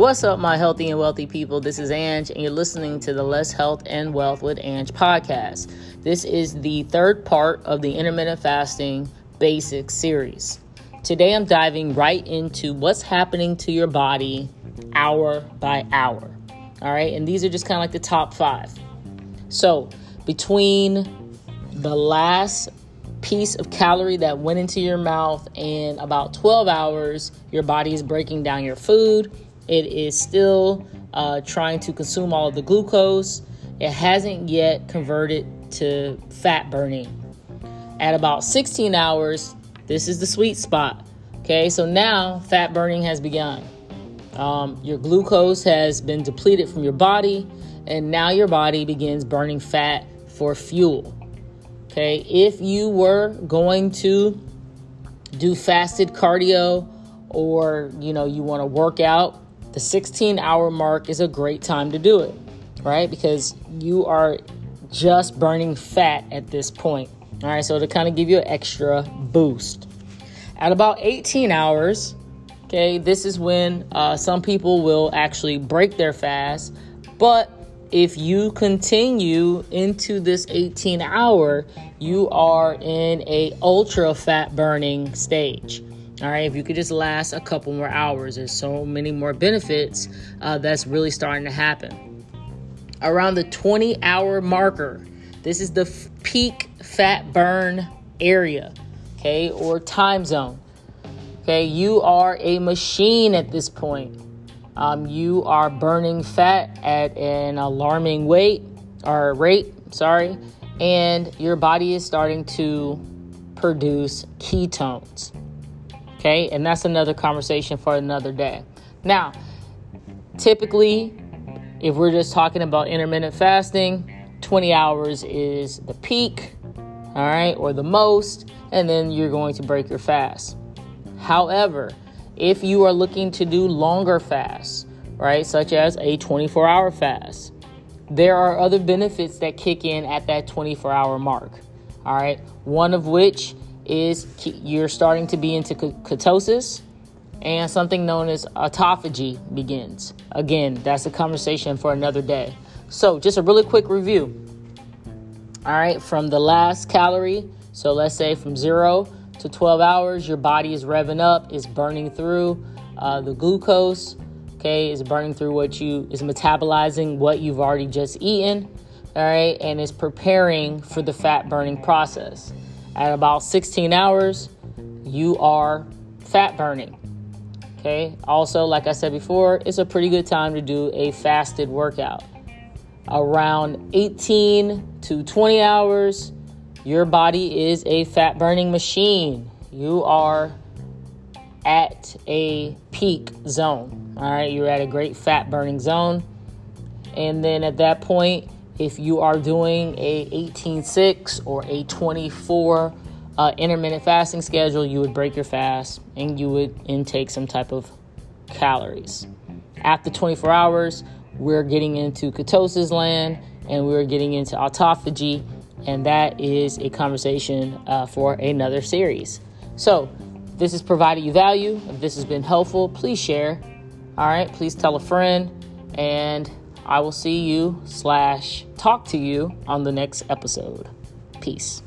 What's up, my healthy and wealthy people? This is Ange, and you're listening to the Less Health and Wealth with Ange podcast. This is the third part of the intermittent fasting basic series. Today, I'm diving right into what's happening to your body hour by hour. All right, and these are just kind of like the top five. So, between the last piece of calorie that went into your mouth and about 12 hours, your body is breaking down your food it is still uh, trying to consume all of the glucose. It hasn't yet converted to fat burning. At about 16 hours, this is the sweet spot. Okay, so now fat burning has begun. Um, your glucose has been depleted from your body, and now your body begins burning fat for fuel. Okay, if you were going to do fasted cardio or you know you want to work out the 16 hour mark is a great time to do it, right? Because you are just burning fat at this point. All right, so to kind of give you an extra boost. At about 18 hours, okay, this is when uh, some people will actually break their fast. But if you continue into this 18 hour, you are in a ultra fat burning stage. All right, if you could just last a couple more hours, there's so many more benefits uh, that's really starting to happen. Around the 20 hour marker, this is the f- peak fat burn area, okay, or time zone. Okay, you are a machine at this point. Um, you are burning fat at an alarming weight or rate, sorry, and your body is starting to produce ketones. Okay, and that's another conversation for another day. Now, typically, if we're just talking about intermittent fasting, 20 hours is the peak, all right, or the most, and then you're going to break your fast. However, if you are looking to do longer fasts, right, such as a 24 hour fast, there are other benefits that kick in at that 24 hour mark. All right, one of which is you're starting to be into ketosis and something known as autophagy begins. Again, that's a conversation for another day. So, just a really quick review. All right, from the last calorie, so let's say from zero to 12 hours, your body is revving up, is burning through uh, the glucose, okay, is burning through what you is metabolizing what you've already just eaten, all right, and is preparing for the fat burning process. At about 16 hours, you are fat burning. Okay, also, like I said before, it's a pretty good time to do a fasted workout. Around 18 to 20 hours, your body is a fat burning machine. You are at a peak zone. All right, you're at a great fat burning zone. And then at that point, if you are doing a 18-6 or a 24 uh, intermittent fasting schedule, you would break your fast and you would intake some type of calories. After 24 hours, we're getting into ketosis land and we're getting into autophagy, and that is a conversation uh, for another series. So, this has provided you value. If this has been helpful, please share. All right, please tell a friend, and I will see you slash talk to you on the next episode. Peace.